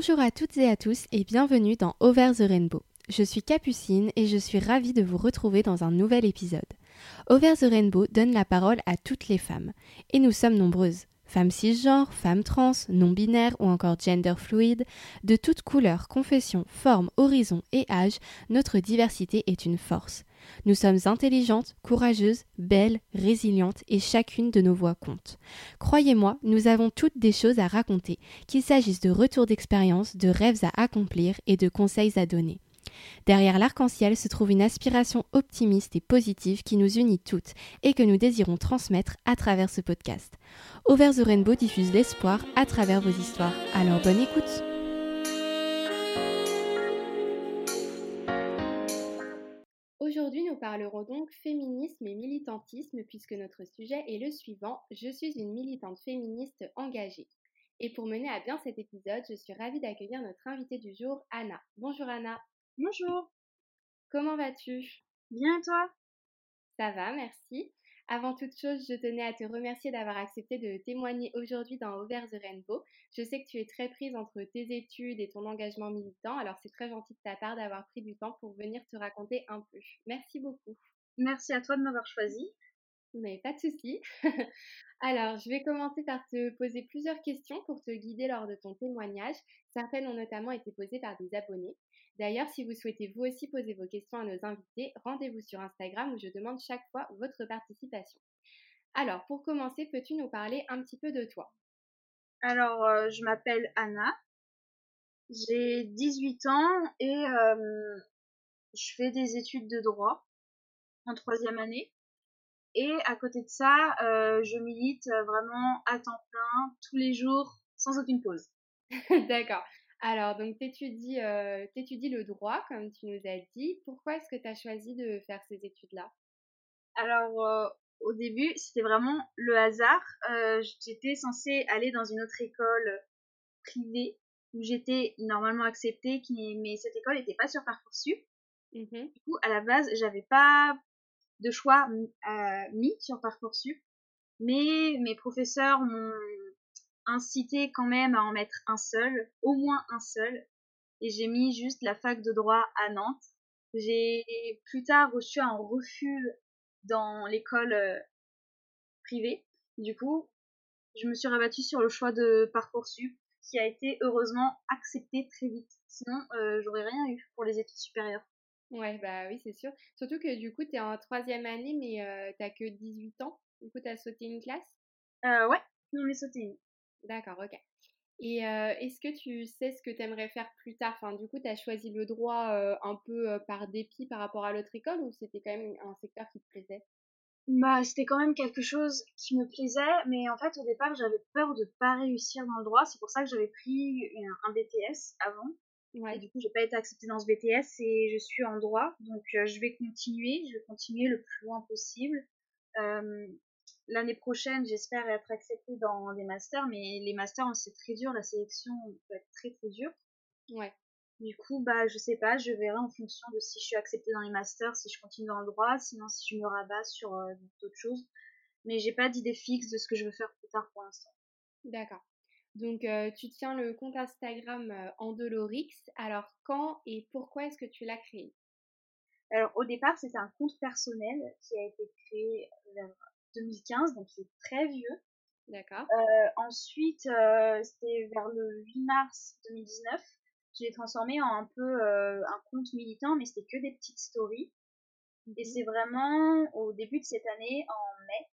Bonjour à toutes et à tous et bienvenue dans Over the Rainbow. Je suis Capucine et je suis ravie de vous retrouver dans un nouvel épisode. Over the Rainbow donne la parole à toutes les femmes. Et nous sommes nombreuses. Femmes cisgenres, femmes trans, non-binaires ou encore gender fluide, de toutes couleurs, confessions, formes, horizons et âges, notre diversité est une force. Nous sommes intelligentes, courageuses, belles, résilientes et chacune de nos voix compte. Croyez-moi, nous avons toutes des choses à raconter, qu'il s'agisse de retours d'expérience, de rêves à accomplir et de conseils à donner. Derrière l'arc-en-ciel se trouve une aspiration optimiste et positive qui nous unit toutes et que nous désirons transmettre à travers ce podcast. Over the Rainbow diffuse l'espoir à travers vos histoires. Alors bonne écoute! Aujourd'hui, nous parlerons donc féminisme et militantisme puisque notre sujet est le suivant. Je suis une militante féministe engagée. Et pour mener à bien cet épisode, je suis ravie d'accueillir notre invitée du jour, Anna. Bonjour Anna. Bonjour. Comment vas-tu? Bien et toi? Ça va, merci. Avant toute chose, je tenais à te remercier d'avoir accepté de témoigner aujourd'hui dans Over the Rainbow. Je sais que tu es très prise entre tes études et ton engagement militant, alors c'est très gentil de ta part d'avoir pris du temps pour venir te raconter un peu. Merci beaucoup. Merci à toi de m'avoir choisi. Mais pas de souci. Alors, je vais commencer par te poser plusieurs questions pour te guider lors de ton témoignage. Certaines ont notamment été posées par des abonnés. D'ailleurs, si vous souhaitez vous aussi poser vos questions à nos invités, rendez-vous sur Instagram où je demande chaque fois votre participation. Alors, pour commencer, peux-tu nous parler un petit peu de toi? Alors, euh, je m'appelle Anna, j'ai 18 ans et je fais des études de droit en troisième année. Et à côté de ça, euh, je milite vraiment à temps plein, tous les jours, sans aucune pause. D'accord. Alors, donc, tu étudies, le droit, comme tu nous as dit. Pourquoi est-ce que tu as choisi de faire ces études-là? Alors, au début, c'était vraiment le hasard. j'étais censée aller dans une autre école privée où j'étais normalement acceptée, mais cette école n'était pas sur Parcoursup. Mmh du coup, à la base, j'avais pas de choix mis sur Parcoursup, mais mes professeurs m'ont incité quand même à en mettre un seul, au moins un seul, et j'ai mis juste la fac de droit à Nantes. J'ai plus tard reçu un refus dans l'école euh, privée. Du coup, je me suis rabattue sur le choix de Parcoursup, qui a été heureusement accepté très vite. Sinon, euh, j'aurais rien eu pour les études supérieures. Ouais, bah oui, c'est sûr. Surtout que du coup, tu es en troisième année, mais euh, t'as que 18 ans. Du coup, tu as sauté une classe? Euh, Ouais, on est sauté une. D'accord, ok. Et euh, est-ce que tu sais ce que tu aimerais faire plus tard? Enfin, du coup, tu as choisi le droit euh, un peu par dépit par rapport à l'autre école ou c'était quand même un secteur qui te plaisait? Bah, c'était quand même quelque chose qui me plaisait, mais en fait, au départ, j'avais peur de pas réussir dans le droit. C'est pour ça que j'avais pris un, BTS avant. Ouais. Et du coup, j'ai pas été acceptée dans ce BTS et je suis en droit. Donc, je vais continuer. Je vais continuer le plus loin possible l'année prochaine, j'espère être acceptée dans les masters, mais les masters, c'est très dur, la sélection peut être très très dure. Ouais. Du coup, bah, je sais pas, je verrai en fonction de si je suis acceptée dans les masters, si je continue dans le droit, sinon si je me rabats sur euh, d'autres choses. Mais j'ai pas d'idée fixe de ce que je veux faire plus tard pour l'instant. D'accord. Donc, euh, tu tiens le compte Instagram euh, Andolorix. Alors, quand et pourquoi est-ce que tu l'as créé? Alors, au départ, c'était un compte personnel qui a été créé vers 2015, donc c'est très vieux. D'accord. Euh, ensuite, euh, c'était vers le 8 mars 2019. Je l'ai transformé en un peu euh, un compte militant, mais c'était que des petites stories. Et mhm. c'est vraiment au début de cette année, en mai,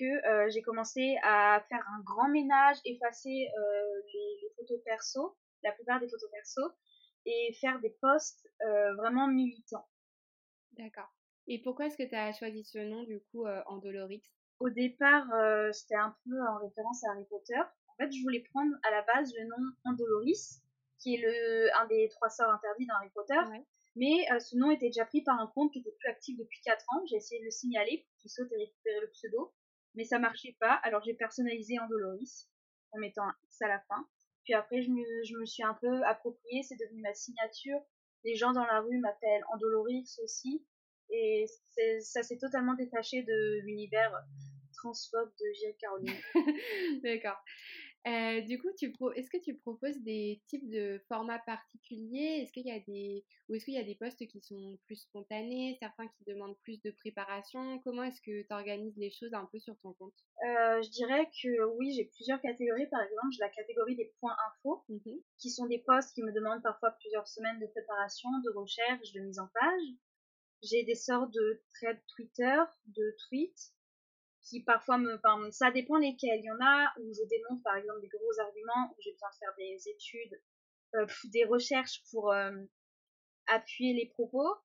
que j'ai commencé à faire un grand ménage, effacer les, les, photos perso, la plupart des photos perso, et faire des posts vraiment militants. D'accord. Et pourquoi est-ce que tu as choisi ce nom, du coup, euh, Andolorix Au départ, euh, c'était un peu en référence à Harry Potter. En fait, je voulais prendre à la base le nom Andoloris, qui est le, un des trois sorts interdits dans Harry Potter. Mais euh, ce nom était déjà pris par un compte qui était plus actif depuis 4 ans. J'ai essayé de le signaler pour qu'il saute et récupérer le pseudo. Mais ça marchait pas. Alors j'ai personnalisé Andoloris en mettant X à la fin. Puis après, je me, suis un peu approprié. C'est devenu ma signature. Les gens dans la rue m'appellent Andolorix aussi. Et ça s'est totalement détaché de l'univers transphobe de J. Caroline. D'accord. Euh, du coup, tu est-ce que tu proposes des types de formats particuliers? Est-ce qu'il y a des ou est-ce qu'il y a des postes qui sont plus spontanés, certains qui demandent plus de préparation? Comment est-ce que tu organises les choses un peu sur ton compte? Euh, Je dirais que oui, j'ai plusieurs catégories. Par exemple, j'ai la catégorie des points info, mmh qui sont des postes qui me demandent parfois plusieurs semaines de préparation, de recherche, de mise en page. J'ai des sortes de threads Twitter, de tweets qui parfois me, enfin, ça dépend lesquels. Il y en a où je démontre par exemple des gros arguments, où j'ai besoin de faire des études, euh, des recherches pour euh, appuyer les propos,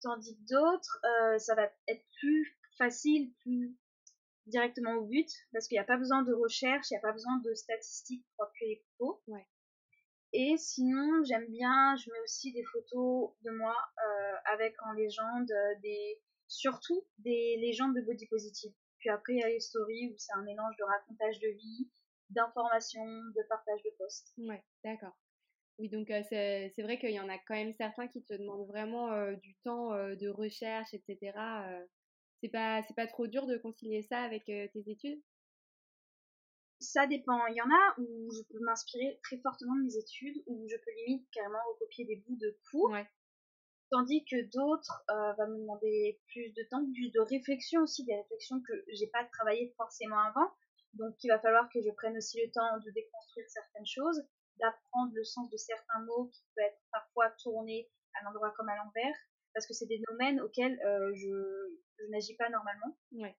tandis que d'autres, euh, ça va être plus facile, plus directement au but, parce qu'il n'y a pas besoin de recherche, il n'y a pas besoin de statistiques pour appuyer les propos. Ouais. Et sinon, j'aime bien, je mets aussi des photos de moi avec en légende des, surtout des légendes de body positive. Puis après, il y a les stories où c'est un mélange de racontage de vie, d'informations, de partage de posts. Ouais, d'accord. Oui, donc euh, c'est vrai qu'il y en a quand même certains qui te demandent vraiment euh, du temps euh, de recherche, etc. c'est pas, c'est pas trop dur de concilier ça avec tes études? Ça dépend. Il y en a où je peux m'inspirer très fortement de mes études, où je peux limite carrément recopier des bouts de cours. Ouais. Tandis que d'autres euh, vont me demander plus de temps, plus de réflexion aussi, des réflexions que j'ai pas travaillé forcément avant. Donc il va falloir que je prenne aussi le temps de déconstruire certaines choses, d'apprendre le sens de certains mots qui peuvent être parfois tournés à l'endroit comme à l'envers, parce que c'est des domaines auxquels euh, je, n'agis pas normalement. Ouais,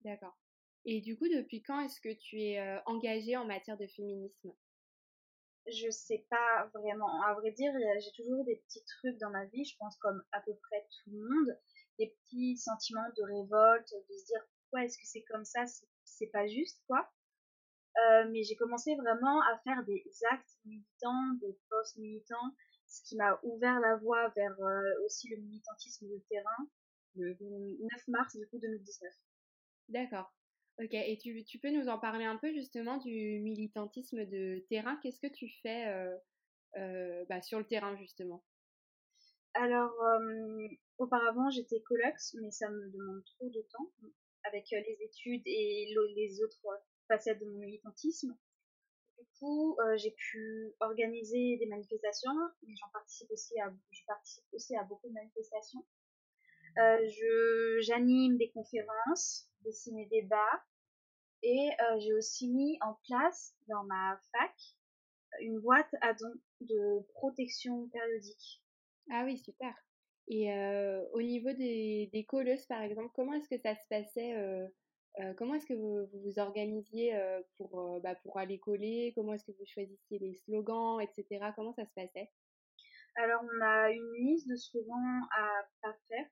d'accord. Et du coup, depuis quand est-ce que tu es euh, engagée en matière de féminisme? Je sais pas vraiment. À vrai dire, j'ai toujours des petits trucs dans ma vie, je pense comme à peu près tout le monde, des petits sentiments de révolte, de se dire pourquoi est-ce que c'est comme ça, c'est pas juste quoi. Euh, mais j'ai commencé vraiment à faire des actes militants, des posts militants, ce qui m'a ouvert la voie vers euh, aussi le militantisme de terrain le 9 mars du coup 2019. D'accord. Ok, et tu, tu, peux nous en parler un peu justement du militantisme de terrain? Qu'est-ce que tu fais euh, euh, bah, sur le terrain justement? Alors, euh, auparavant j'étais colox, mais ça me demande trop de temps avec les études et les autres facettes de mon militantisme. Du coup, j'ai pu organiser des manifestations, mais j'en participe aussi à, je participe aussi à beaucoup de manifestations. Je j'anime des conférences, des ciné-débats, et euh, j'ai aussi mis en place dans ma fac une boîte à dons de protection périodique. Ah oui, super. Et euh, au niveau des, des colleuses, par exemple, comment est-ce que ça se passait euh, Comment est-ce que vous vous, organisiez pour, bah, pour aller coller? Comment est-ce que vous choisissiez les slogans, etc. Comment ça se passait? Alors, on a une liste de slogans à pas faire.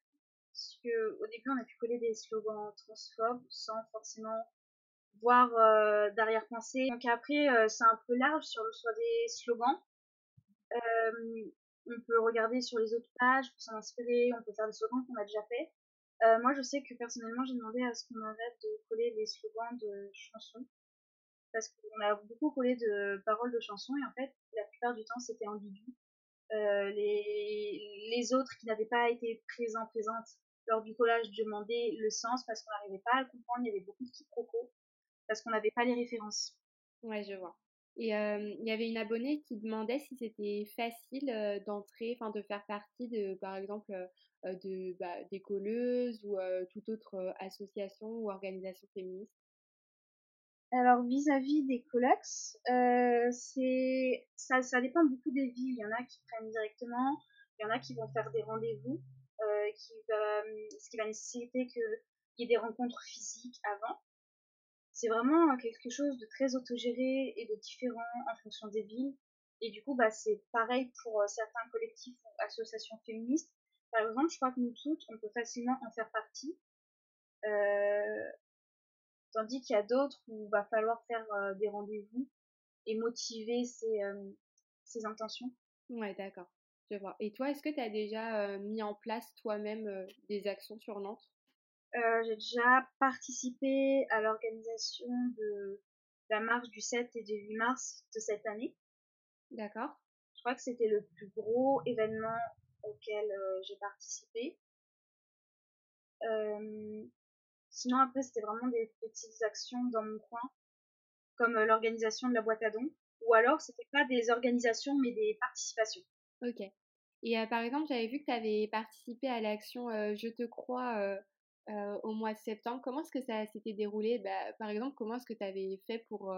Parce qu'au début, on a pu coller des slogans transphobes sans forcément voir euh, d'arrière-pensée. Donc après, euh, c'est un peu large sur le choix des slogans. Euh, on peut regarder sur les autres pages pour s'en inspirer, on peut faire des slogans qu'on a déjà fait. moi, je sais que personnellement, j'ai demandé à ce qu'on arrête de coller les slogans de chansons. Parce qu'on a beaucoup collé de paroles de chansons et en fait, la plupart du temps, c'était ambigu. Les, les autres qui n'avaient pas été présents, présentes lors du collage demandaient le sens parce qu'on n'arrivait pas à le comprendre, il y avait beaucoup de quiproquos parce qu'on n'avait pas les références. Ouais, je vois. Et il y avait une abonnée qui demandait si c'était facile d'entrer, enfin de faire partie de, par exemple, de, bah, des colleuses ou toute autre association ou organisation féministe. Alors vis-à-vis des colocs, c'est ça, ça dépend beaucoup des villes. Il y en a qui prennent directement, il y en a qui vont faire des rendez-vous, qui ce qui va nécessiter qu'il y ait des rencontres physiques avant c'est vraiment quelque chose de très autogéré et de différent en fonction des villes. Et du coup, bah, c'est pareil pour euh, certains collectifs ou associations féministes. Par exemple, je crois que nous toutes, on peut facilement en faire partie. Euh, tandis qu'il y a d'autres où il va falloir faire euh, des rendez-vous et motiver ses, ses intentions. Ouais, d'accord. Je vois. Et toi, est-ce que tu as déjà mis en place toi-même des actions sur Nantes? Euh, j'ai déjà participé à l'organisation de la marche du 7 et du 8 mars de cette année. D'accord. Je crois que c'était le plus gros événement auquel euh, j'ai participé. Euh, sinon après c'était vraiment des petites actions dans mon coin. comme l'organisation de la boîte à dons, ou alors c'était pas des organisations mais des participations. Ok. Et par exemple, j'avais vu que tu avais participé à l'action Je te crois au mois de septembre. Comment est-ce que ça s'était déroulé? Bah, Par exemple, comment est-ce que tu avais fait pour,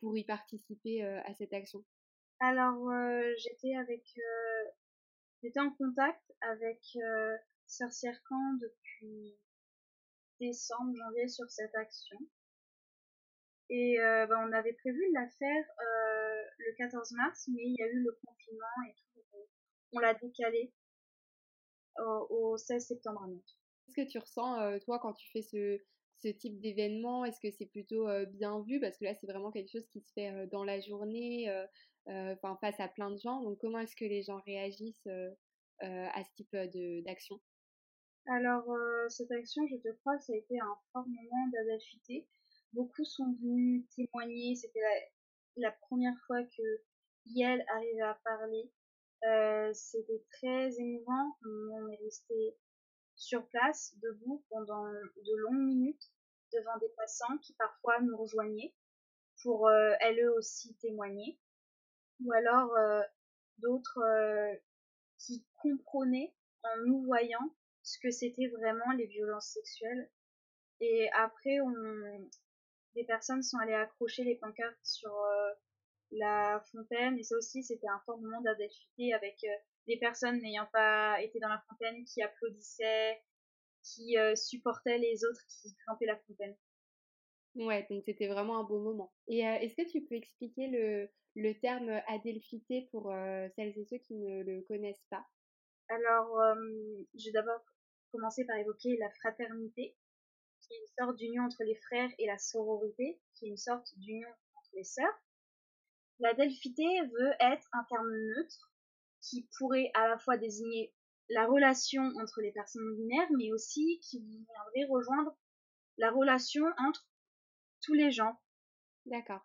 pour y participer à cette action? Alors, j'étais avec, j'étais en contact avec Sorcière Camp depuis décembre, janvier sur cette action. Et bah, on avait prévu de la faire le 14 mars, mais il y a eu le confinement et tout on l'a décalé au, 16 septembre Qu'est-ce que tu ressens, euh, toi, quand tu fais ce, type d'événement? Est-ce que c'est plutôt euh, bien vu? Parce que là, c'est vraiment quelque chose qui se fait euh, dans la journée, face à plein de gens. Donc, comment est-ce que les gens réagissent à ce type d'action? Alors, cette action, je te crois, ça a été un fort moment d'adelphité. Beaucoup sont venus témoigner. C'était la, première fois que Yel arrivait à parler euh, c'était très émouvant. On est resté sur place, debout, pendant de longues minutes, devant des passants qui parfois nous rejoignaient pour euh, elles aussi témoigner. Ou alors euh, d'autres qui comprenaient en nous voyant ce que c'était vraiment les violences sexuelles. Et après, on, des personnes sont allées accrocher les pancartes sur la fontaine. Et ça aussi, c'était un fort moment d'adversité avec euh, des personnes n'ayant pas été dans la fontaine qui applaudissaient, qui euh, supportaient les autres qui grimpaient la fontaine. Ouais, donc c'était vraiment un beau moment. Et euh, est-ce que tu peux expliquer le, le terme adelphité pour celles et ceux qui ne le connaissent pas? Alors, je vais d'abord commencer par évoquer la fraternité, qui est une sorte d'union entre les frères, et la sororité, qui est une sorte d'union entre les sœurs. La delphité veut être un terme neutre qui pourrait à la fois désigner la relation entre les personnes binaires, mais aussi qui viendrait rejoindre la relation entre tous les gens. D'accord.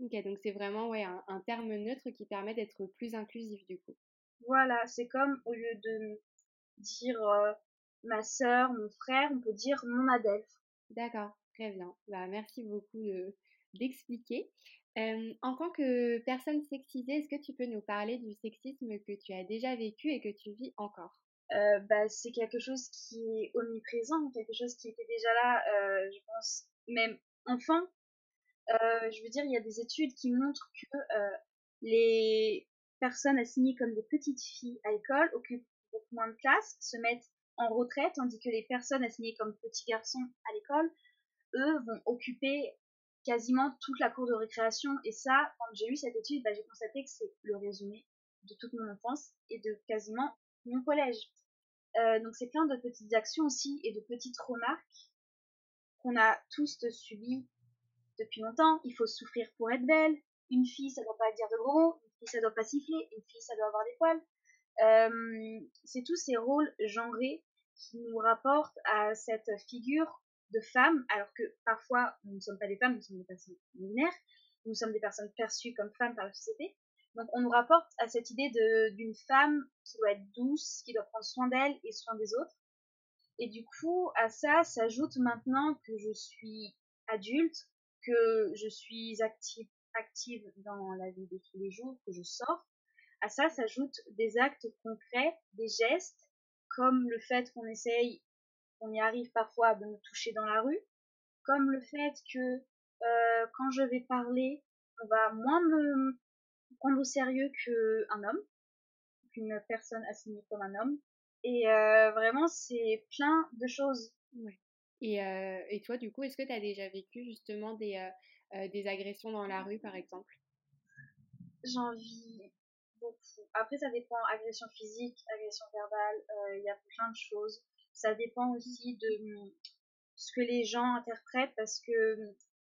Ok, donc c'est vraiment ouais, un, terme neutre qui permet d'être plus inclusif du coup. Voilà, c'est comme au lieu de dire euh, ma sœur, mon frère, on peut dire mon adelphe. D'accord, très bien. Bah, merci beaucoup d'expliquer en tant que personne sexisée, est-ce que tu peux nous parler du sexisme que tu as déjà vécu et que tu vis encore? Euh, bah, C'est quelque chose qui est omniprésent, quelque chose qui était déjà là, euh, je pense, même enfant. Je veux dire, il y a des études qui montrent que les personnes assignées comme des petites filles à l'école occupent beaucoup moins de place, se mettent en retraite, tandis que les personnes assignées comme petits garçons à l'école, eux, vont occuper quasiment toute la cour de récréation. Et ça, quand j'ai lu cette étude, bah, j'ai constaté que c'est le résumé de toute mon enfance et de quasiment mon collège. Euh, donc c'est plein de petites actions aussi et de petites remarques qu'on a tous subies depuis longtemps. Il faut souffrir pour être belle. Une fille, ça doit pas dire de gros fille, ça doit pas siffler. Une fille, ça doit avoir des poils. Euh, c'est tous ces rôles genrés qui nous rapportent à cette figure de femmes, alors que parfois nous ne sommes pas des femmes, nous sommes des personnes binaires, nous sommes des personnes perçues comme femmes par la société. Donc on nous rapporte à cette idée d'une femme qui doit être douce, qui doit prendre soin d'elle et soin des autres. Et du coup, à ça s'ajoute maintenant que je suis adulte, que je suis active, active dans la vie de tous les jours, que je sors. À ça s'ajoutent des actes concrets, des gestes, comme le fait qu'on essaye on y arrive parfois de me toucher dans la rue, comme le fait que euh, quand je vais parler, on va moins me prendre au sérieux qu'un homme, qu'une personne assignée comme un homme. Et euh, vraiment, c'est plein de choses. Et, euh, et, toi, du coup, est-ce que tu as déjà vécu justement des, des agressions dans la rue, par exemple? J'en vis beaucoup. Après, ça dépend, agression physique, agression verbale, il y a plein de choses ça dépend aussi de ce que les gens interprètent parce que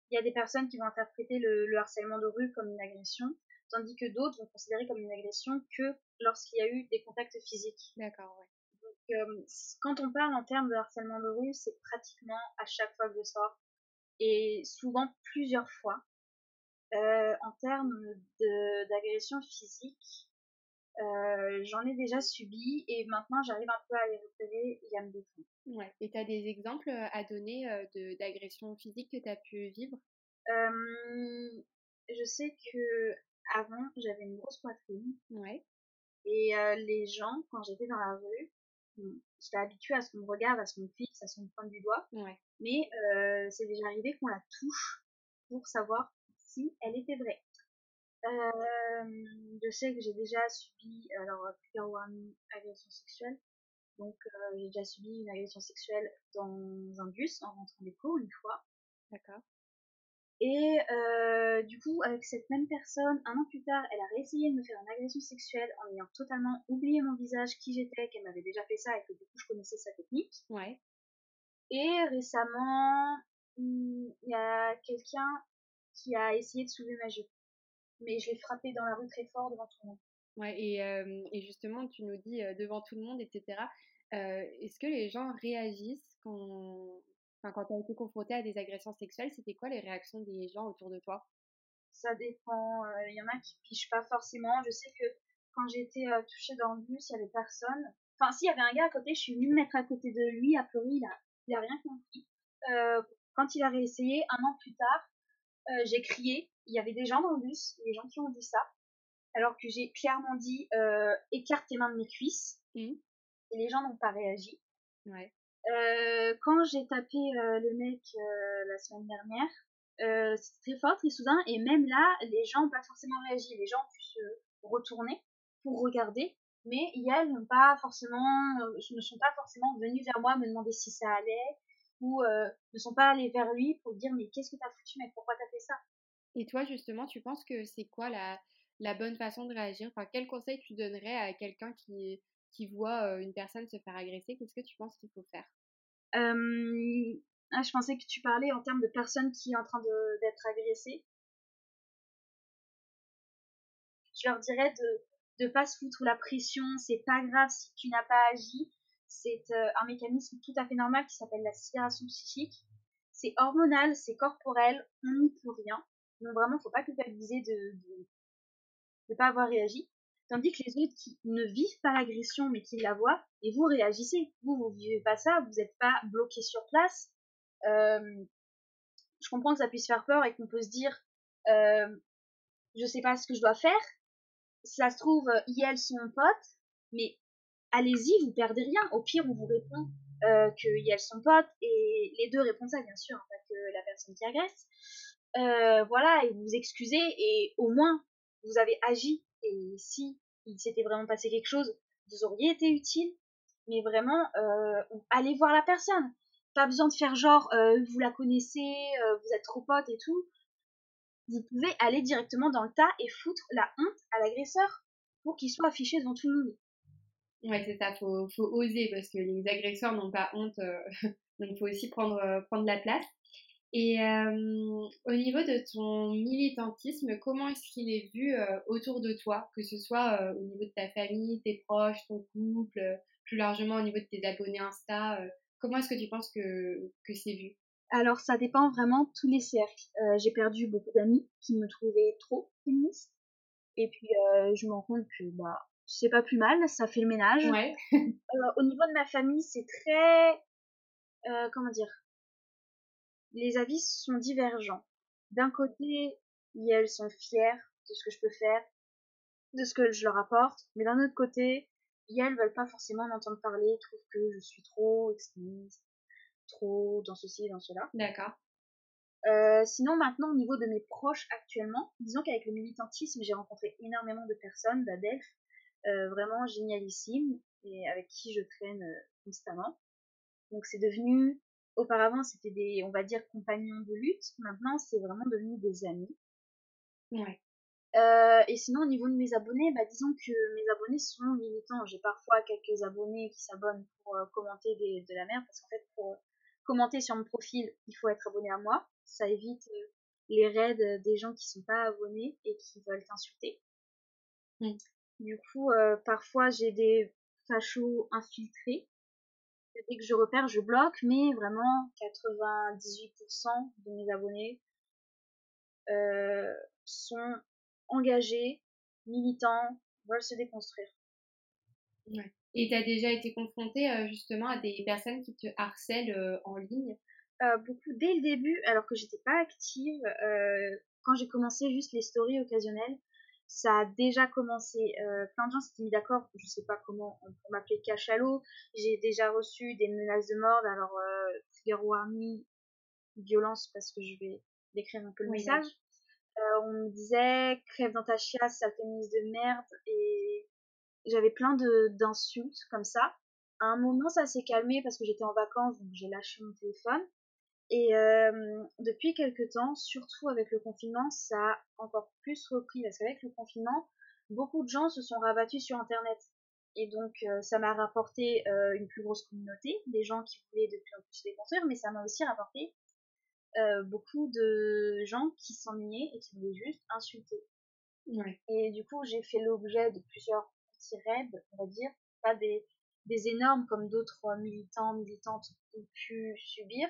il y a des personnes qui vont interpréter le, harcèlement de rue comme une agression, tandis que d'autres vont considérer comme une agression que lorsqu'il y a eu des contacts physiques. D'accord, ouais. Donc, euh, quand on parle en termes de harcèlement de rue, c'est pratiquement à chaque fois que je sors, et souvent plusieurs fois. Euh, en termes d'agression physique, euh, j'en ai déjà subi et maintenant j'arrive un peu à les repérer et à me défendre. Ouais. Et tu as des exemples euh, à donner euh, d'agressions physiques que tu as pu vivre? Euh, je sais que avant, j'avais une grosse poitrine. Ouais. Et euh, les gens, quand j'étais dans la rue, j'étais habituée à ce qu'on me regarde, à ce qu'on me fixe, à ce qu'on me pointe du doigt. Ouais. Mais euh, c'est déjà arrivé qu'on la touche pour savoir si elle était vraie. Euh, je sais que j'ai déjà subi, alors plusieurs agressions sexuelles. Donc euh, j'ai déjà subi une agression sexuelle dans un bus en rentrant des cours une fois. D'accord. Et euh, du coup, avec cette même personne, un an plus tard, elle a réessayé de me faire une agression sexuelle en ayant totalement oublié mon visage, qui j'étais, qu'elle m'avait déjà fait ça et que du coup je connaissais sa technique. Ouais. Et récemment, il y a quelqu'un qui a essayé de soulever ma jupe. Mais je l'ai frappé dans la rue très fort devant tout le monde. Ouais, et, euh, et justement, tu nous dis euh, devant tout le monde, etc. Euh, Est-ce que les gens réagissent quand, enfin, quand tu as été confronté à des agressions sexuelles C'était quoi les réactions des gens autour de toi? Ça dépend. Il y en a qui pichent pas forcément. Je sais que quand j'ai été touchée dans le bus, il y avait personne. Enfin, s'il y avait un gars à côté, je suis venue me mettre à côté de lui, à pleurer, il a, il a rien compris. quand il a réessayé, un an plus tard, j'ai crié. Il y avait des gens dans le bus, des gens qui ont vu ça alors que j'ai clairement dit euh, écarte tes mains de mes cuisses. Mmh. Et les gens n'ont pas réagi. Ouais. Euh, quand j'ai tapé euh, le mec la semaine dernière, c'était très fort, très soudain, et même là, les gens n'ont pas forcément réagi. Les gens ont pu se retourner pour regarder, mais elles n'ont pas forcément, ne sont pas forcément venus vers moi me demander si ça allait, ou ne sont pas allés vers lui pour dire mais qu'est-ce que t'as foutu mec, pourquoi t'as fait ça? Et toi justement, tu penses que c'est quoi la bonne façon de réagir? Enfin, quel conseil tu donnerais à quelqu'un qui voit une personne se faire agresser? Qu'est-ce que tu penses qu'il faut faire? Ah, Je pensais que tu parlais en termes de personne qui est en train d'être agressée. Je leur dirais de ne pas se foutre la pression, c'est pas grave si tu n'as pas agi. C'est un mécanisme tout à fait normal qui s'appelle la sidération psychique. C'est hormonal, c'est corporel, on n'y peut rien. Donc vraiment, faut pas culpabiliser de, de pas avoir réagi. Tandis que les autres qui ne vivent pas l'agression mais qui la voient, et vous réagissez. Vous, vous vivez pas ça, vous n'êtes pas bloqué sur place. Euh, je comprends que ça puisse faire peur et qu'on peut se dire, euh, je sais pas ce que je dois faire. Ça se trouve, ils, elles sont potes, mais allez-y, vous perdez rien. Au pire, on vous répond euh, que elles sont potes, et les deux répondent ça, bien sûr, pas que la personne qui agresse. Euh, voilà, et vous excusez, et au moins, vous avez agi et si il s'était vraiment passé quelque chose, vous auriez été utile. Mais vraiment, euh, allez voir la personne. Pas besoin de faire genre, euh, vous la connaissez, euh, vous êtes trop potes et tout. Vous pouvez aller directement dans le tas et foutre la honte à l'agresseur pour qu'il soit affiché devant tout le monde. Ouais, c'est ça, faut, faut oser parce que les agresseurs n'ont pas honte, donc faut aussi prendre, prendre la place. Et au niveau de ton militantisme, comment est-ce qu'il est vu autour de toi, que ce soit au niveau de ta famille, tes proches, ton couple, plus largement au niveau de tes abonnés Insta Comment est-ce que tu penses que, que c'est vu? Alors ça dépend vraiment de tous les cercles. J'ai perdu beaucoup d'amis qui me trouvaient trop féministe. Et puis je me rends compte que bah, c'est pas plus mal, ça fait le ménage. Ouais. au niveau de ma famille, c'est très... comment dire? Les avis sont divergents. D'un côté, elles sont fières de ce que je peux faire, de ce que je leur apporte, mais d'un autre côté, elles veulent pas forcément m'entendre parler, trouvent que je suis trop extrémiste, trop dans ceci et dans cela. D'accord. Euh, sinon, maintenant, au niveau de mes proches actuellement, disons qu'avec le militantisme, j'ai rencontré énormément de personnes, d'adeptes, euh, vraiment génialissimes, et avec qui je traîne euh, constamment. Donc c'est devenu auparavant, c'était des, on va dire, compagnons de lutte. Maintenant, c'est vraiment devenu des amis. Ouais. Euh, et sinon, au niveau de mes abonnés, bah, disons que mes abonnés sont militants. J'ai parfois quelques abonnés qui s'abonnent pour euh, commenter de la merde, parce qu'en fait, pour commenter sur mon profil, il faut être abonné à moi. Ça évite euh, les raids des gens qui sont pas abonnés et qui veulent t'insulter. Mm. Du coup, parfois, j'ai des fachos infiltrés dès que je repère, je bloque, mais vraiment 98% de mes abonnés euh, sont engagés, militants, veulent se déconstruire. Ouais. Et tu as déjà été confronté euh, justement à des personnes qui te harcèlent euh, en ligne? Beaucoup dès le début, alors que j'étais pas active. Quand j'ai commencé juste les stories occasionnelles, ça a déjà commencé. Euh, plein de gens s'étaient mis d'accord, je sais pas comment, pour m'appeler cachalot. J'ai déjà reçu des menaces de mort, alors euh, trigger warning, violence, parce que je vais décrire un peu le message. Euh, on me disait crève dans ta chiasse, sale féministe de merde, et j'avais plein de d'insultes comme ça. À un moment, ça s'est calmé parce que j'étais en vacances, donc j'ai lâché mon téléphone. Et euh, depuis quelques temps, surtout avec le confinement, ça a encore plus repris parce qu'avec le confinement, beaucoup de gens se sont rabattus sur Internet. Et donc, euh, ça m'a rapporté euh, une plus grosse communauté, des gens qui voulaient de plus en plus se déconstruire, mais ça m'a aussi rapporté euh, beaucoup de gens qui s'ennuyaient et qui voulaient juste insulter. Ouais. Et du coup, j'ai fait l'objet de plusieurs petits raids, on va dire, pas des, des énormes comme d'autres militants, militantes ont pu subir,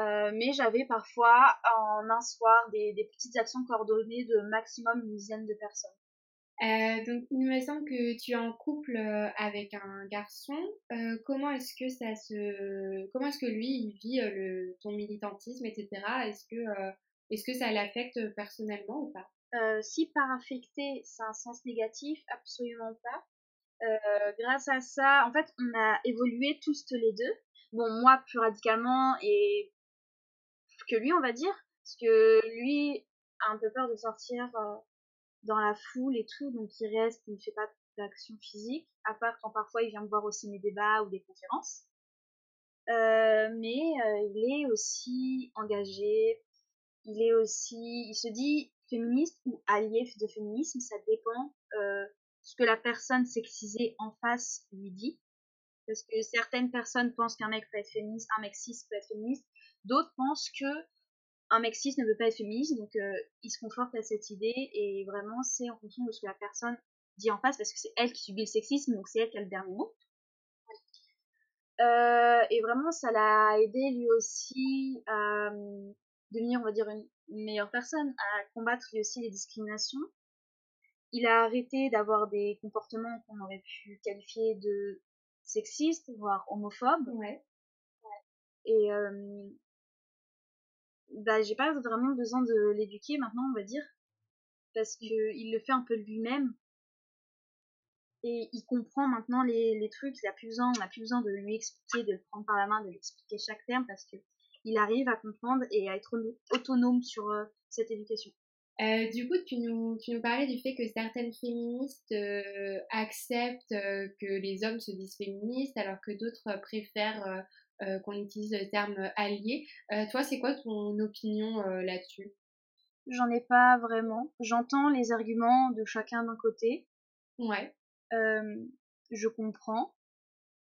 euh, mais j'avais parfois en un soir des, des, petites actions coordonnées de maximum une dizaine de personnes. Euh, donc il me semble que tu es en couple euh, avec un garçon. Euh, comment est-ce que ça se, comment est-ce que lui il vit le, ton militantisme, etc. Est-ce que, est-ce que ça l'affecte personnellement ou pas? Si par affecté, c'est un sens négatif, absolument pas. grâce à ça, en fait, on a évolué tous les deux. Bon, moi plus radicalement et que lui, on va dire. Parce que lui a un peu peur de sortir euh, dans la foule et tout, donc il reste, il ne fait pas d'action physique, à part quand parfois il vient me voir aussi mes débats ou des conférences. Euh, mais euh, il est aussi engagé, il est aussi, il se dit féministe ou allié de féminisme, ça dépend ce que la personne sexisée en face lui dit. Parce que certaines personnes pensent qu'un mec peut être féministe, un mec cis peut être féministe, D'autres pensent que un mec cis ne veut pas être féministe, donc euh, ils se confortent à cette idée et vraiment c'est en fonction de ce que la personne dit en face parce que c'est elle qui subit le sexisme, donc c'est elle qui a le dernier mot. Euh, et vraiment ça l'a aidé lui aussi à euh, devenir on va dire une, une meilleure personne, à combattre lui aussi les discriminations. Il a arrêté d'avoir des comportements qu'on aurait pu qualifier de sexistes, voire homophobes. Ouais. Et euh, bah, j'ai pas vraiment besoin de l'éduquer maintenant, on va dire, parce que il le fait un peu lui-même. Et il comprend maintenant les, les trucs, il a plus besoin, on n'a plus besoin de lui expliquer, de le prendre par la main, de lui expliquer chaque terme, parce que il arrive à comprendre et à être autonome sur euh, cette éducation. Euh, du coup, tu nous, tu nous parlais du fait que certaines féministes euh, acceptent euh, que les hommes se disent féministes alors que d'autres préfèrent qu'on utilise le terme allié. Euh, toi, c'est quoi ton opinion euh, là-dessus? J'en ai pas vraiment. J'entends les arguments de chacun d'un côté. Ouais. je comprends,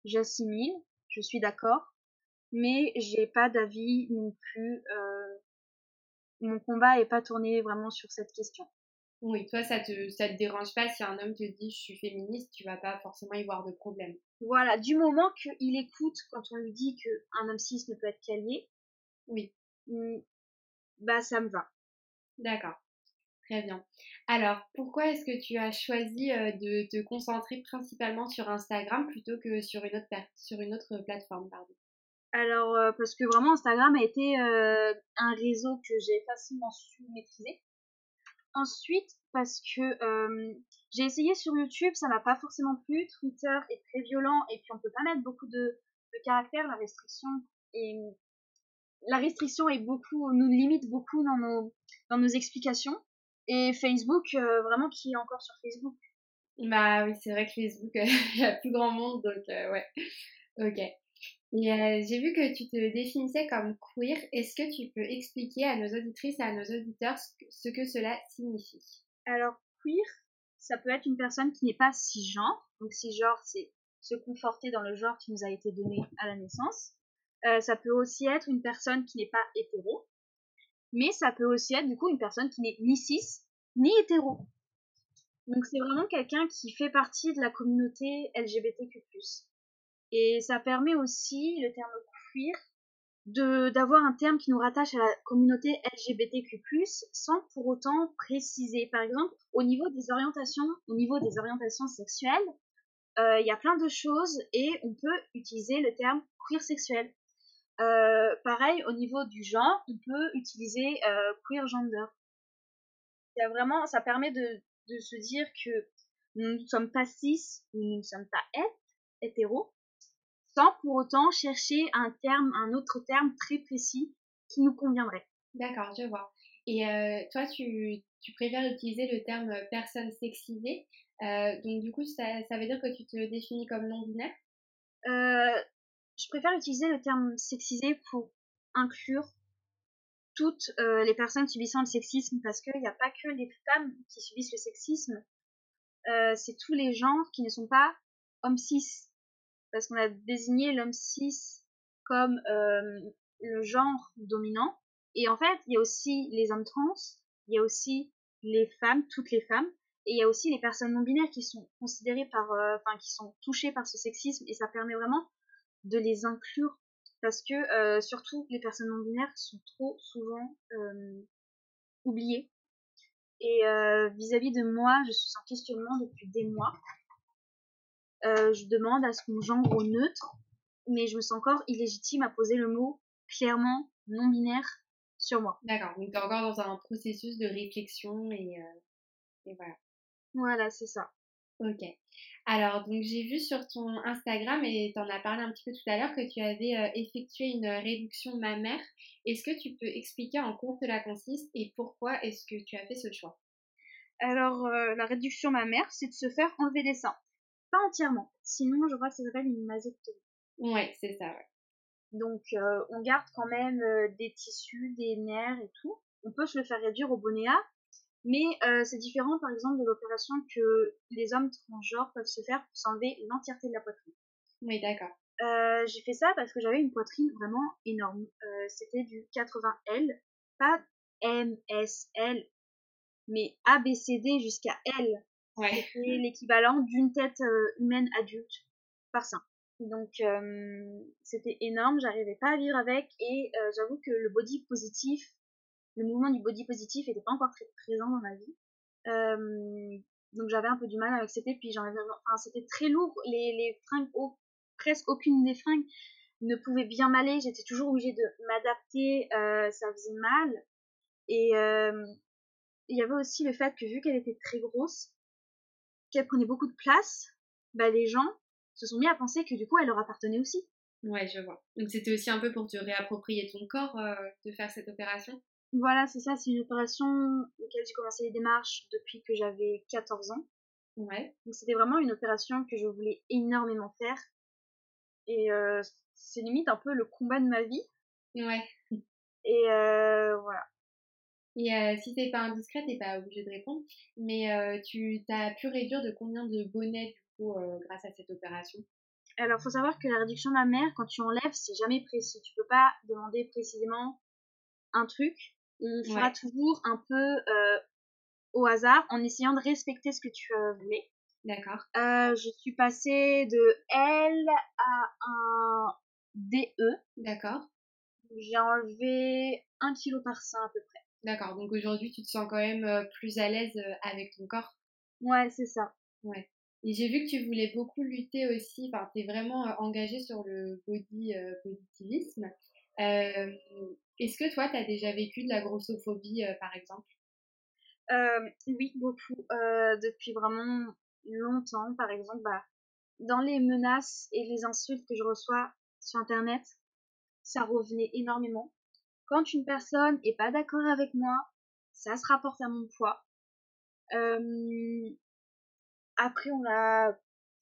j'assimile, je suis d'accord, mais j'ai pas d'avis non plus. mon combat est pas tourné vraiment sur cette question. Oui, toi, ça te, ça te dérange pas si un homme te dit je suis féministe, tu vas pas forcément y voir de problème. Voilà, du moment qu'il écoute quand on lui dit qu'un homme cis ne peut être qu'allié, oui, mm, bah ça me va. D'accord, très bien. Alors, pourquoi est-ce que tu as choisi euh, de te concentrer principalement sur Instagram plutôt que sur une autre, sur une autre plateforme pardon? Alors, euh, parce que vraiment, Instagram a été euh, un réseau que j'ai facilement su maîtriser. Ensuite, parce que euh, j'ai essayé sur YouTube, ça m'a pas forcément plu. Twitter est très violent et puis on peut pas mettre beaucoup de, de caractères. La restriction est la restriction est beaucoup nous limite beaucoup dans nos dans nos explications. Et Facebook, euh, vraiment, qui est encore sur Facebook Bah oui, c'est vrai que Facebook, il y a plus grand monde, donc euh, ouais. Ok. Et euh, j'ai vu que tu te définissais comme queer. Est-ce que tu peux expliquer à nos auditrices et à nos auditeurs ce que cela signifie? Alors, queer, ça peut être une personne qui n'est pas cisgenre. Donc, cisgenre, c'est se conforter dans le genre qui nous a été donné à la naissance. Euh, ça peut aussi être une personne qui n'est pas hétéro. Mais ça peut aussi être, du coup, une personne qui n'est ni cis, ni hétéro. Donc, c'est vraiment quelqu'un qui fait partie de la communauté LGBTQ+. Et ça permet aussi, le terme queer, d'avoir un terme qui nous rattache à la communauté LGBTQ+, sans pour autant préciser. Par exemple, au niveau des orientations, au niveau des orientations sexuelles, il euh, y a plein de choses et on peut utiliser le terme queer sexuel. pareil, au niveau du genre, on peut utiliser queer gender. Il y a vraiment, ça permet de, de se dire que nous ne sommes pas cis, nous ne sommes pas hétéros, sans pour autant chercher un terme, un autre terme très précis qui nous conviendrait. D'accord, je vois. Et euh, toi, tu, tu, préfères utiliser le terme personne sexisée. Euh, donc, du coup, ça, ça, veut dire que tu te définis comme non-binaire? Euh, Je préfère utiliser le terme sexisé pour inclure toutes les personnes subissant le sexisme parce qu'il n'y a pas que les femmes qui subissent le sexisme. c'est tous les gens qui ne sont pas hommes cis. Parce qu'on a désigné l'homme cis comme le genre dominant et en fait, il y a aussi les hommes trans, il y a aussi les femmes, toutes les femmes, et il y a aussi les personnes non binaires qui sont considérées par, euh, enfin, qui sont touchées par ce sexisme, et ça permet vraiment de les inclure, parce que euh, surtout les personnes non binaires sont trop souvent euh, oubliées. Et vis-à-vis de moi, je suis en questionnement depuis des mois. Je demande à ce qu'on genre au neutre, mais je me sens encore illégitime à poser le mot clairement non binaire sur moi. D'accord, donc tu es encore dans un processus de réflexion et, euh, et voilà. Voilà, c'est ça. Ok. Alors, donc j'ai vu sur ton Instagram, et tu en as parlé un petit peu tout à l'heure, que tu avais euh, effectué une réduction mammaire. Est-ce que tu peux expliquer en quoi cela consiste et pourquoi est-ce que tu as fait ce choix? Alors, euh, la réduction mammaire, c'est de se faire enlever des seins. Pas entièrement. Sinon, je crois que ça s'appelle une mastectomie. Ouais, c'est ça, ouais. Donc euh, on garde quand même euh, des tissus, des nerfs et tout. On peut se le faire réduire au bonnet mais euh, c'est différent par exemple de l'opération que les hommes transgenres peuvent se faire pour s'enlever l'entièreté de la poitrine. Oui, d'accord. j'ai fait ça parce que j'avais une poitrine vraiment énorme. C'était du 80L, pas MSL, mais ABCD jusqu'à L. Ouais. C'était l'équivalent d'une tête humaine adulte par sein. Donc c'était énorme, j'arrivais pas à vivre avec et j'avoue que le body positif, le mouvement du body positif n'était pas encore très présent dans ma vie. donc j'avais un peu du mal à l'accepter, puis j'en avais, enfin c'était très lourd, les, les fringues, presque aucune des fringues ne pouvait bien m'aller, j'étais toujours obligée de m'adapter, ça faisait mal. Et il y avait aussi le fait que vu qu'elle était très grosse, qu'elle prenait beaucoup de place, bah les gens se sont mis à penser que du coup, elle leur appartenait aussi. Ouais, je vois. Donc c'était aussi un peu pour te réapproprier ton corps euh, de faire cette opération? Voilà, c'est ça. C'est une opération auquel j'ai commencé les démarches depuis que j'avais 14 ans. Ouais. Donc c'était vraiment une opération que je voulais énormément faire. Et euh, c'est limite un peu le combat de ma vie. Ouais. Et euh, voilà. Et si t'es pas indiscret, t'es pas obligé de répondre. Mais tu as pu réduire de combien de bonnets euh, grâce à cette opération? Alors, il faut savoir que la réduction mammaire, quand tu enlèves, c'est jamais précis. Tu peux pas demander précisément un truc. On fera toujours un peu euh, au hasard en essayant de respecter ce que tu euh, voulais. D'accord. je suis passée de L à un DE. D'accord. J'ai enlevé un kilo par sein à peu près. D'accord. Donc aujourd'hui, tu te sens quand même plus à l'aise avec ton corps? Ouais, c'est ça. Ouais. Et j'ai vu que tu voulais beaucoup lutter aussi, enfin, tu es vraiment euh, engagée sur le body euh, positivisme. Euh, est-ce que toi, tu as déjà vécu de la grossophobie, par exemple? Oui, beaucoup. depuis vraiment longtemps, par exemple, bah, dans les menaces et les insultes que je reçois sur Internet, ça revenait énormément. Quand une personne est pas d'accord avec moi, ça se rapporte à mon poids. Après, on a,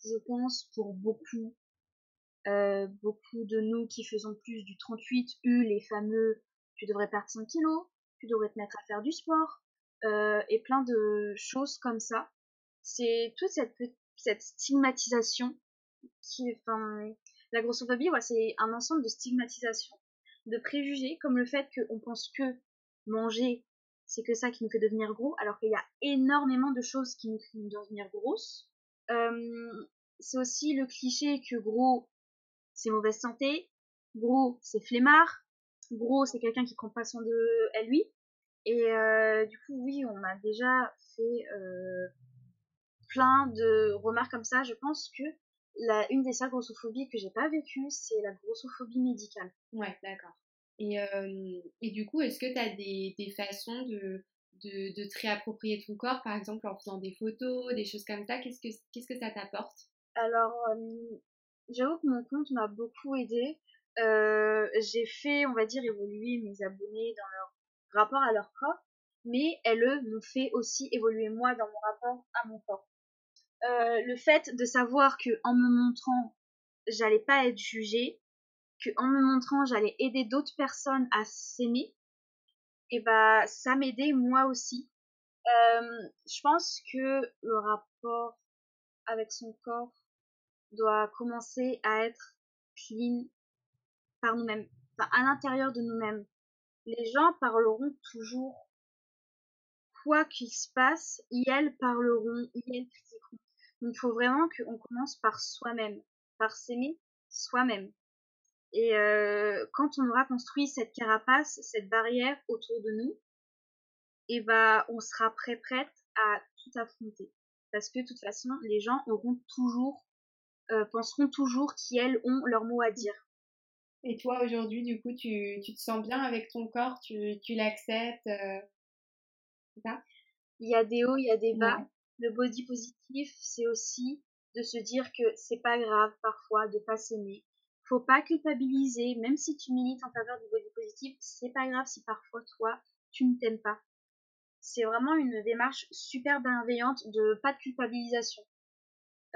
je pense, pour beaucoup, euh, beaucoup de nous qui faisons plus du 38, eu les fameux tu devrais perdre 5 kilos, tu devrais te mettre à faire du sport, euh, et plein de choses comme ça. C'est toute cette, cette stigmatisation qui, enfin, la grossophobie, ouais, c'est un ensemble de stigmatisation, de préjugés, comme le fait qu'on pense que manger c'est que ça qui nous fait devenir gros, alors qu'il y a énormément de choses qui nous font devenir grosses. Euh, c'est aussi le cliché que gros, c'est mauvaise santé, gros, c'est flemmard, gros, c'est quelqu'un qui prend pas soin de lui. Et euh, du coup, oui, on a déjà fait euh, plein de remarques comme ça. Je pense que la, une des seules grossophobies que j'ai pas vécues, c'est la grossophobie médicale. Ouais, d'accord. Et, et du coup, est-ce que tu as des, des façons de, de, de, te réapproprier ton corps, par exemple en faisant des photos, des choses comme ça? Qu'est-ce que, qu'est-ce que ça t'apporte? Alors, j'avoue que mon compte m'a beaucoup aidé. Euh, j'ai fait, on va dire, évoluer mes abonnés dans leur rapport à leur corps, mais elles m'ont fait aussi évoluer moi dans mon rapport à mon corps. Euh, le fait de savoir que en me montrant, j'allais pas être jugée, que en me montrant, j'allais aider d'autres personnes à s'aimer, et bah ça m'aidait moi aussi. Euh, je pense que le rapport avec son corps doit commencer à être clean par nous-mêmes, enfin, à l'intérieur de nous-mêmes. Les gens parleront toujours, quoi qu'il se passe, ils parleront, ils critiqueront. Il faut vraiment qu'on commence par soi-même, par s'aimer soi-même. Et euh, quand on aura construit cette carapace, cette barrière autour de nous, et eh ben on sera prêt prête à tout affronter. Parce que de toute façon, les gens auront toujours, euh, penseront toujours qu'elles ont leur mot à dire. Et toi, aujourd'hui, du coup, tu, tu, te sens bien avec ton corps? Tu, tu l'acceptes euh, Il y a des hauts, il y a des bas. Le body positif, c'est aussi de se dire que c'est pas grave parfois de pas s'aimer. Faut pas culpabiliser, même si tu milites en faveur du body positif, c'est pas grave si parfois toi tu ne t'aimes pas. C'est vraiment une démarche super bienveillante de pas de culpabilisation.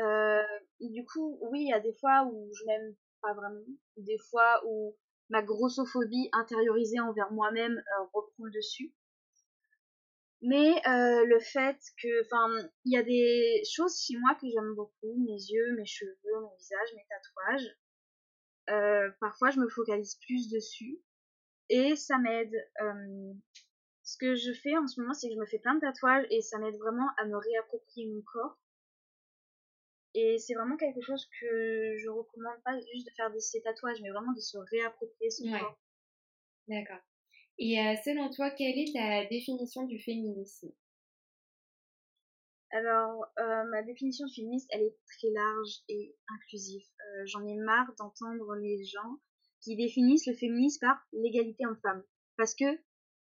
Euh, du coup, oui, il y a des fois où je m'aime pas vraiment. Des fois où ma grossophobie intériorisée envers moi-même euh, reprend le dessus. Mais euh, le fait que, enfin, il y a des choses chez moi que j'aime beaucoup, mes yeux, mes cheveux, mon visage, mes tatouages. Euh, parfois, je me focalise plus dessus et ça m'aide. ce que je fais en ce moment, c'est que je me fais plein de tatouages et ça m'aide vraiment à me réapproprier mon corps et c'est vraiment quelque chose que je recommande pas juste de faire des tatouages, mais vraiment de se réapproprier son corps. D'accord. Et selon toi, quelle est ta définition du féminisme? Alors, ma définition féministe, elle est très large et inclusive. J'en ai marre d'entendre les gens qui définissent le féminisme par l'égalité homme-femme. Parce que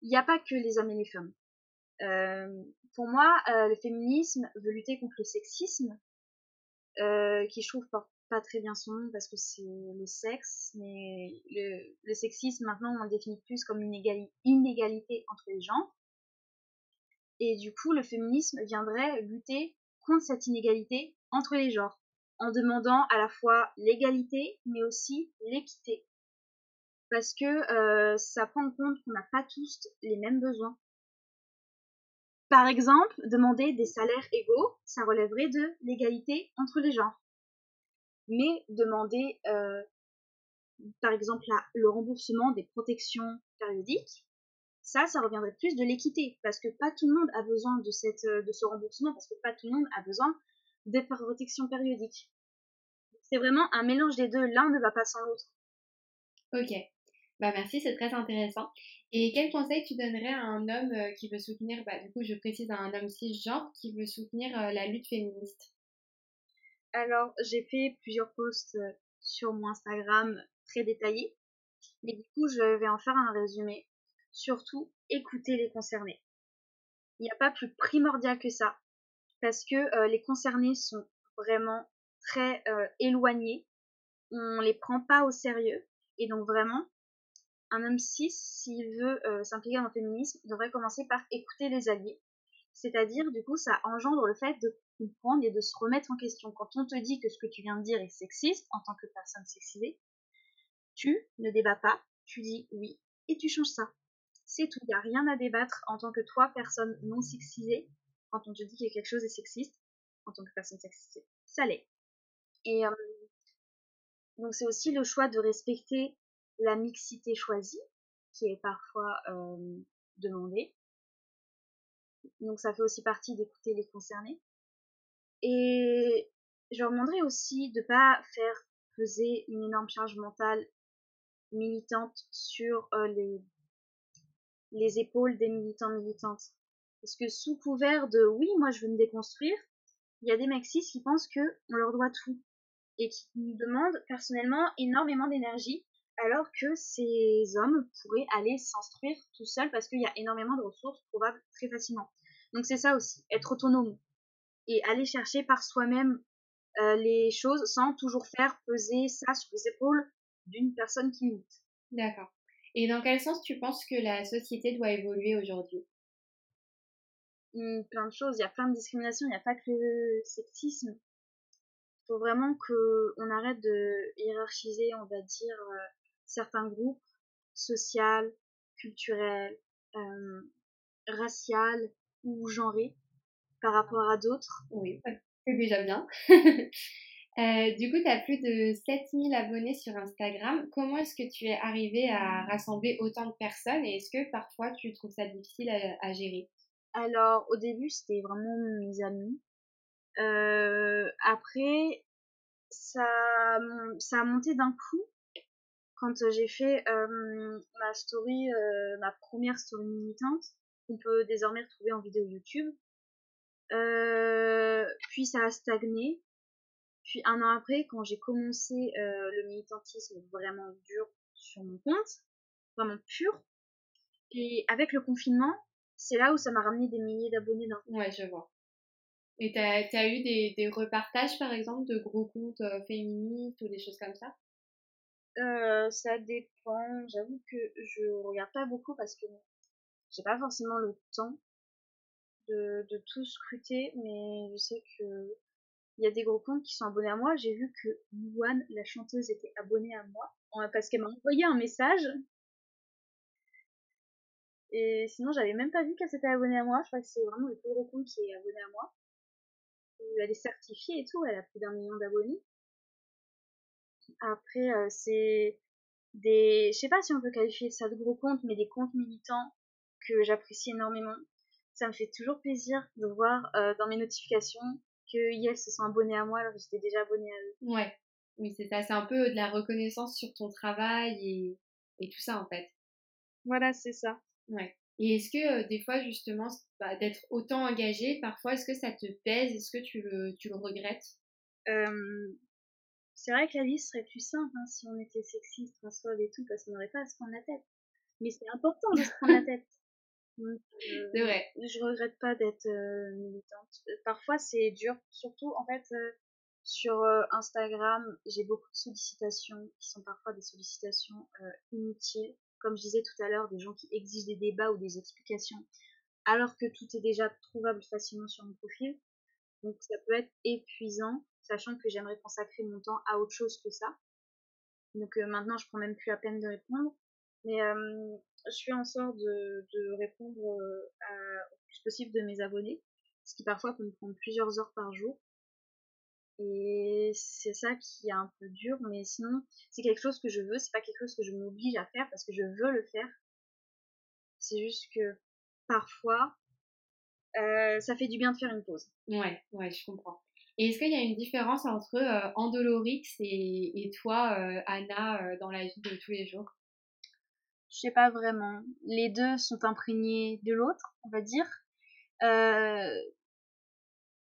il n'y a pas que les hommes et les femmes. pour moi, le féminisme veut lutter contre le sexisme, qui je trouve porte pas très bien son nom parce que c'est le sexe, mais le, sexisme maintenant on le définit plus comme une inégalité entre les gens. Et du coup, le féminisme viendrait lutter contre cette inégalité entre les genres, en demandant à la fois l'égalité, mais aussi l'équité. Parce que euh, ça prend en compte qu'on n'a pas tous les mêmes besoins. Par exemple, demander des salaires égaux, ça relèverait de l'égalité entre les genres. Mais demander, euh, par exemple, le remboursement des protections périodiques, ça, ça reviendrait plus de l'équité, parce que pas tout le monde a besoin de, de ce remboursement, parce que pas tout le monde a besoin des protections périodiques. C'est vraiment un mélange des deux, l'un ne va pas sans l'autre. Ok, bah merci, c'est très intéressant. Et quel conseil tu donnerais à un homme euh, qui veut soutenir, bah, du coup je précise à un homme cisgenre, qui veut soutenir euh, la lutte féministe? Alors j'ai fait plusieurs posts euh, sur mon Instagram très détaillés, mais du coup je vais en faire un résumé. Surtout, écoutez les concernés. Il n'y a pas plus primordial que ça, parce que les concernés sont vraiment très éloignés, on les prend pas au sérieux, et donc vraiment, un homme cis, s'il veut euh, s'impliquer dans le féminisme, devrait commencer par écouter les alliés. C'est-à-dire, du coup, ça engendre le fait de comprendre et de se remettre en question. Quand on te dit que ce que tu viens de dire est sexiste, en tant que personne sexisée, tu ne débats pas, tu dis oui, et tu changes ça. C'est tout, il n'y a rien à débattre en tant que toi, personne non sexisée, quand on te dit que quelque chose est sexiste, en tant que personne sexisée. Ça l'est. Et euh, donc c'est aussi le choix de respecter la mixité choisie, qui est parfois euh, demandée. Donc ça fait aussi partie d'écouter les concernés. Et je leur demanderai aussi de pas faire peser une énorme charge mentale militante sur euh, les, les épaules des militants militantes. Parce que sous couvert de oui, moi je veux me déconstruire, il y a des maxis qui pensent que on leur doit tout. et qui nous demandent personnellement énormément d'énergie alors que ces hommes pourraient aller s'instruire tout seuls parce qu'il y a énormément de ressources trouvables très facilement. Donc c'est ça aussi, être autonome et aller chercher par soi-même euh, les choses sans toujours faire peser ça sur les épaules d'une personne qui lutte. D'accord. Et dans quel sens tu penses que la société doit évoluer aujourd'hui? Mmh, Plein de choses. Il y a plein de discriminations. Il n'y a pas que le sexisme. Il faut vraiment qu'on arrête de hiérarchiser, on va dire, euh, certains groupes sociaux, culturels, euh, raciaux ou genrés par rapport à d'autres. Oui, c'est déjà bien. Euh, du coup, tu as plus de 7000 abonnés sur Instagram. Comment est-ce que tu es arrivé à rassembler autant de personnes et est-ce que parfois tu trouves ça difficile à, gérer? Alors, au début, c'était vraiment mes amis. Euh, après, ça, ça a monté d'un coup quand j'ai fait euh, ma story, ma première story militante, qu'on peut désormais retrouver en vidéo YouTube. puis ça a stagné puis un an après, quand j'ai commencé euh, le militantisme vraiment dur sur mon compte, vraiment pur, et avec le confinement, c'est là où ça m'a ramené des milliers d'abonnés d'un Ouais, je vois. Et t'as as eu des, des, repartages, par exemple, de gros comptes euh, féministes ou des choses comme ça? Euh, Ça dépend. J'avoue que je regarde pas beaucoup parce que j'ai pas forcément le temps de, tout scruter, mais je sais que il y a des gros comptes qui sont abonnés à moi. J'ai vu que Louane, la chanteuse, était abonnée à moi parce qu'elle m'a envoyé un message. Et sinon, j'avais même pas vu qu'elle s'était abonnée à moi. Je crois que c'est vraiment le plus gros compte qui est abonné à moi. Elle est certifiée et tout. Elle a plus d'un million d'abonnés. Après, euh, c'est des, je sais pas si on peut qualifier ça de gros comptes, mais des comptes militants que j'apprécie énormément. Ça me fait toujours plaisir de voir euh, dans mes notifications que se sont abonnés à moi alors que j'étais déjà abonnée à eux. Ouais, oui, c'est ça. C'est un peu de la reconnaissance sur ton travail et, et tout ça en fait. Voilà, c'est ça. Ouais. Et est-ce que euh, des fois, justement, bah, d'être autant engagé, parfois, est-ce que ça te pèse? Est-ce que tu le, tu le regrettes? C'est vrai que la vie serait plus simple hein, si on était sexiste, transphobe et tout, parce qu'on n'aurait pas à se prendre la tête. Mais c'est important de se prendre la tête. Euh, c'est vrai. Je regrette pas d'être euh, militante. Euh, parfois c'est dur, surtout en fait sur Instagram, j'ai beaucoup de sollicitations qui sont parfois des sollicitations inutiles. Comme je disais tout à l'heure, des gens qui exigent des débats ou des explications, alors que tout est déjà trouvable facilement sur mon profil. Donc ça peut être épuisant, sachant que j'aimerais consacrer mon temps à autre chose que ça. Donc maintenant, je prends même plus la peine de répondre. Mais je fais en sorte de, répondre euh, au plus possible de mes abonnés, ce qui parfois peut me prendre plusieurs heures par jour. Et c'est ça qui est un peu dur, mais sinon, c'est quelque chose que je veux, c'est pas quelque chose que je m'oblige à faire parce que je veux le faire. C'est juste que parfois, euh, ça fait du bien de faire une pause. Ouais, ouais, je comprends. Et est-ce qu'il y a une différence entre euh, Andolorix et, et toi, Anna, dans la vie de tous les jours? Je sais pas vraiment. Les deux sont imprégnés de l'autre, on va dire. Euh,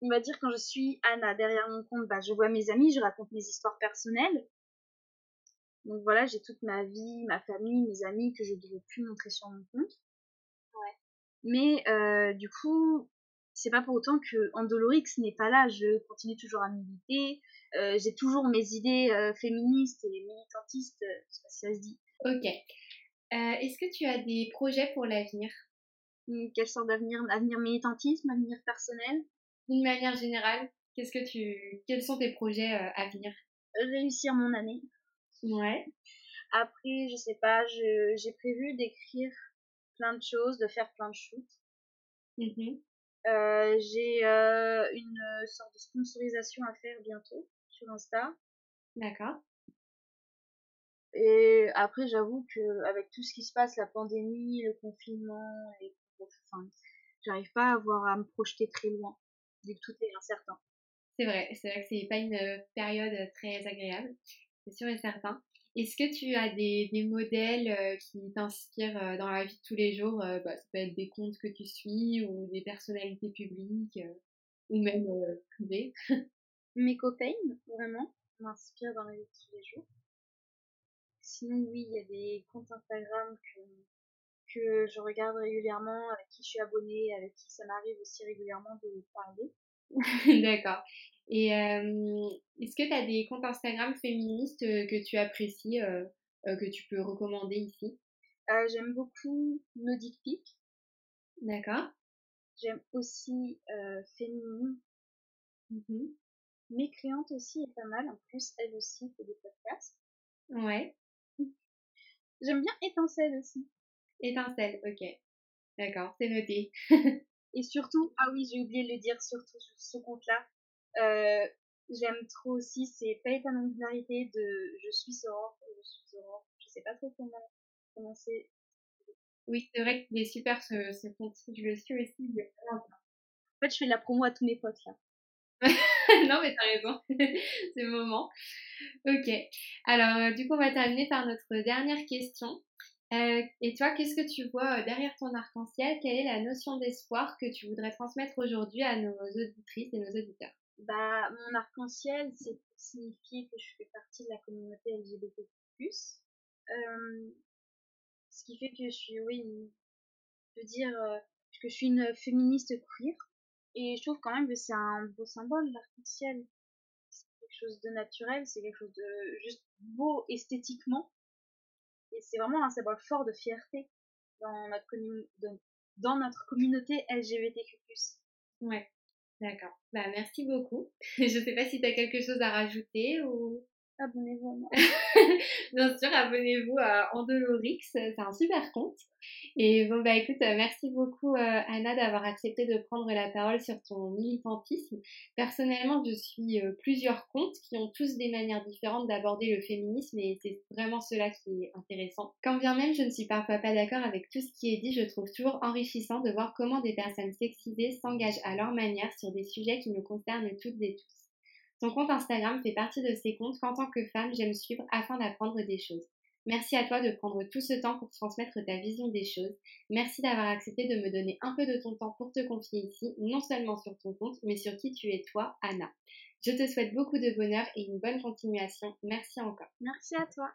on va dire quand je suis Anna derrière mon compte, bah, je vois mes amis, je raconte mes histoires personnelles. Donc voilà, j'ai toute ma vie, ma famille, mes amis que je ne devais plus montrer sur mon compte. Mais euh, du coup, c'est pas pour autant que Andolorix n'est pas là. Je continue toujours à militer. Euh, j'ai toujours mes idées féministes et militantistes. je sais pas si ça se dit. Ok. Euh, est-ce que tu as des projets pour l'avenir? Quelle sorte d'avenir Avenir militantisme Avenir personnel? D'une manière générale, qu'est-ce que tu... quels sont tes projets euh, à venir? Réussir mon année. Ouais. Après, je sais pas, j'ai prévu d'écrire plein de choses, de faire plein de shoots. Mmh euh, j'ai une sorte de sponsorisation à faire bientôt sur Insta. D'accord. Et après, j'avoue que avec tout ce qui se passe, la pandémie, le confinement, et, enfin, j'arrive pas à avoir à me projeter très loin, vu que tout est incertain. C'est vrai, c'est vrai que c'est pas une période très agréable, c'est sûr et certain. Est-ce que tu as des, modèles euh, qui t'inspirent euh, dans la vie de tous les jours euh, bah, Ça peut être des comptes que tu suis ou des personnalités publiques ou même privées? Mes copains, vraiment. m'inspire dans la vie de tous les jours. Sinon, oui, il y a des comptes Instagram que, que je regarde régulièrement, avec qui je suis abonnée, avec qui ça m'arrive aussi régulièrement de parler. D'accord. Et euh, est-ce que tu as des comptes Instagram féministes que tu apprécies, euh, que tu peux recommander ici? J'aime beaucoup Nodic Pic. D'accord. J'aime aussi Féminine. Mes clientes aussi est pas mal. En plus, elle aussi fait des podcasts. Ouais. J'aime bien Étincelle aussi. Étincelle, ok. D'accord, c'est noté. Et surtout, ah oui, j'ai oublié de le dire, surtout sur ce compte-là, euh, j'aime trop aussi, c'est Paye ta non de Je suis Aurore, je suis Aurore, je sais pas trop comment commencer. Oui, c'est vrai qu'il est super ce, ce compte, je le suis aussi. En fait, je fais de la promo à tous mes potes là. non, mais t'as raison, c'est le moment. Ok, alors euh, du coup, on va terminer par notre dernière question. Euh, et toi, qu'est-ce que tu vois euh, derrière ton arc-en-ciel? Quelle est la notion d'espoir que tu voudrais transmettre aujourd'hui à nos auditrices et nos auditeurs? Bah, mon arc-en-ciel, c'est pour signifier que je fais partie de la communauté LGBT+. Euh, ce qui fait que je suis, oui, je veux dire que je suis une féministe queer. Et je trouve quand même que c'est un beau symbole, l'arc-en-ciel. C'est quelque chose de naturel, c'est quelque chose de juste beau esthétiquement et c'est vraiment un symbole fort de fierté dans notre, communauté LGBTQ+. Ouais, d'accord. Bah, merci beaucoup. Je sais pas si tu as quelque chose à rajouter ou... Abonnez-vous Bien sûr, abonnez-vous à Andolorix, c'est un super compte. Et bon, bah écoute, euh, merci beaucoup euh, Anna d'avoir accepté de prendre la parole sur ton militantisme. Personnellement, je suis euh, plusieurs comptes qui ont tous des manières différentes d'aborder le féminisme et c'est vraiment cela qui est intéressant. Quand bien même je ne suis parfois pas d'accord avec tout ce qui est dit, je trouve toujours enrichissant de voir comment des personnes sexisées s'engagent à leur manière sur des sujets qui nous concernent toutes et tous. Ton compte Instagram fait partie de ces comptes qu'en tant que femme, j'aime suivre afin d'apprendre des choses. Merci à toi de prendre tout ce temps pour transmettre ta vision des choses. Merci d'avoir accepté de me donner un peu de ton temps pour te confier ici, non seulement sur ton compte, mais sur qui tu es toi, Anna. Je te souhaite beaucoup de bonheur et une bonne continuation. Merci encore. Merci à toi.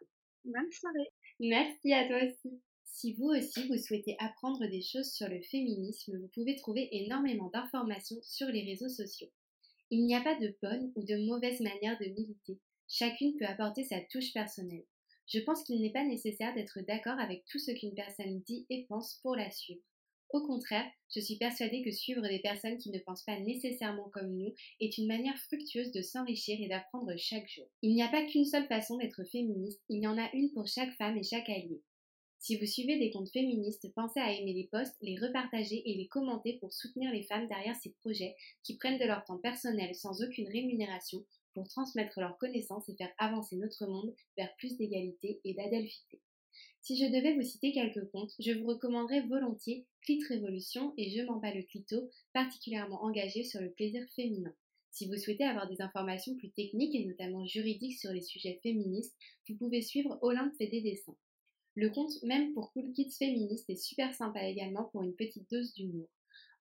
Bonne soirée. Merci à toi aussi. Si vous aussi vous souhaitez apprendre des choses sur le féminisme, vous pouvez trouver énormément d'informations sur les réseaux sociaux. Il n'y a pas de bonne ou de mauvaise manière de militer. Chacune peut apporter sa touche personnelle. Je pense qu'il n'est pas nécessaire d'être d'accord avec tout ce qu'une personne dit et pense pour la suivre. Au contraire, je suis persuadée que suivre des personnes qui ne pensent pas nécessairement comme nous est une manière fructueuse de s'enrichir et d'apprendre chaque jour. Il n'y a pas qu'une seule façon d'être féministe, il y en a une pour chaque femme et chaque allié. Si vous suivez des comptes féministes, pensez à aimer les posts, les repartager et les commenter pour soutenir les femmes derrière ces projets qui prennent de leur temps personnel sans aucune rémunération pour transmettre leurs connaissances et faire avancer notre monde vers plus d'égalité et d'adelphité. Si je devais vous citer quelques comptes, je vous recommanderais volontiers Clit Révolution et Je m'en bats le clito, particulièrement engagés sur le plaisir féminin. Si vous souhaitez avoir des informations plus techniques et notamment juridiques sur les sujets féministes, vous pouvez suivre Olympe fait des dessins. Le compte même pour Cool Kids féministes est super sympa également pour une petite dose d'humour.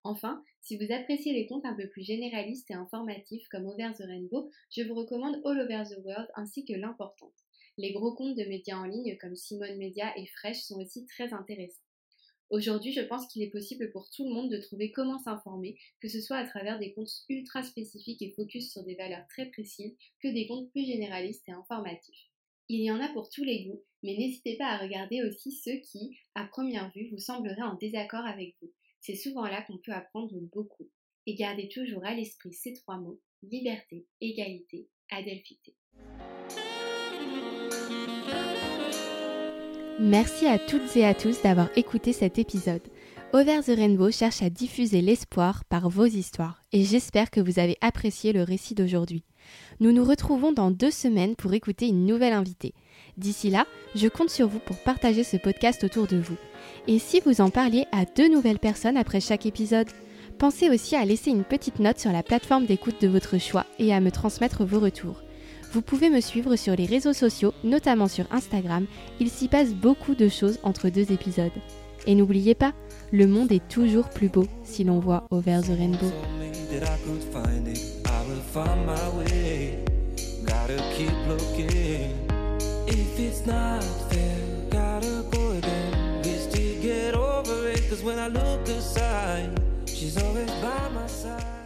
Enfin, si vous appréciez les comptes un peu plus généralistes et informatifs comme Over the Rainbow, je vous recommande All Over the World ainsi que l'importante. Les gros comptes de médias en ligne comme Simone Media et Fresh sont aussi très intéressants. Aujourd'hui, je pense qu'il est possible pour tout le monde de trouver comment s'informer, que ce soit à travers des comptes ultra spécifiques et focus sur des valeurs très précises, que des comptes plus généralistes et informatifs. Il y en a pour tous les goûts, mais n'hésitez pas à regarder aussi ceux qui, à première vue, vous sembleraient en désaccord avec vous. C'est souvent là qu'on peut apprendre beaucoup. Et gardez toujours à l'esprit ces trois mots, liberté, égalité, adelphité. Merci à toutes et à tous d'avoir écouté cet épisode. Over the Rainbow cherche à diffuser l'espoir par vos histoires et j'espère que vous avez apprécié le récit d'aujourd'hui. Nous nous retrouvons dans deux semaines pour écouter une nouvelle invitée. D'ici là, je compte sur vous pour partager ce podcast autour de vous. Et si vous en parliez à deux nouvelles personnes après chaque épisode, pensez aussi à laisser une petite note sur la plateforme d'écoute de votre choix et à me transmettre vos retours. Vous pouvez me suivre sur les réseaux sociaux, notamment sur Instagram, il s'y passe beaucoup de choses entre deux épisodes. Et n'oubliez pas, le monde est toujours plus beau si l'on voit Over the Rainbow. cause when I look aside, she's always by my side.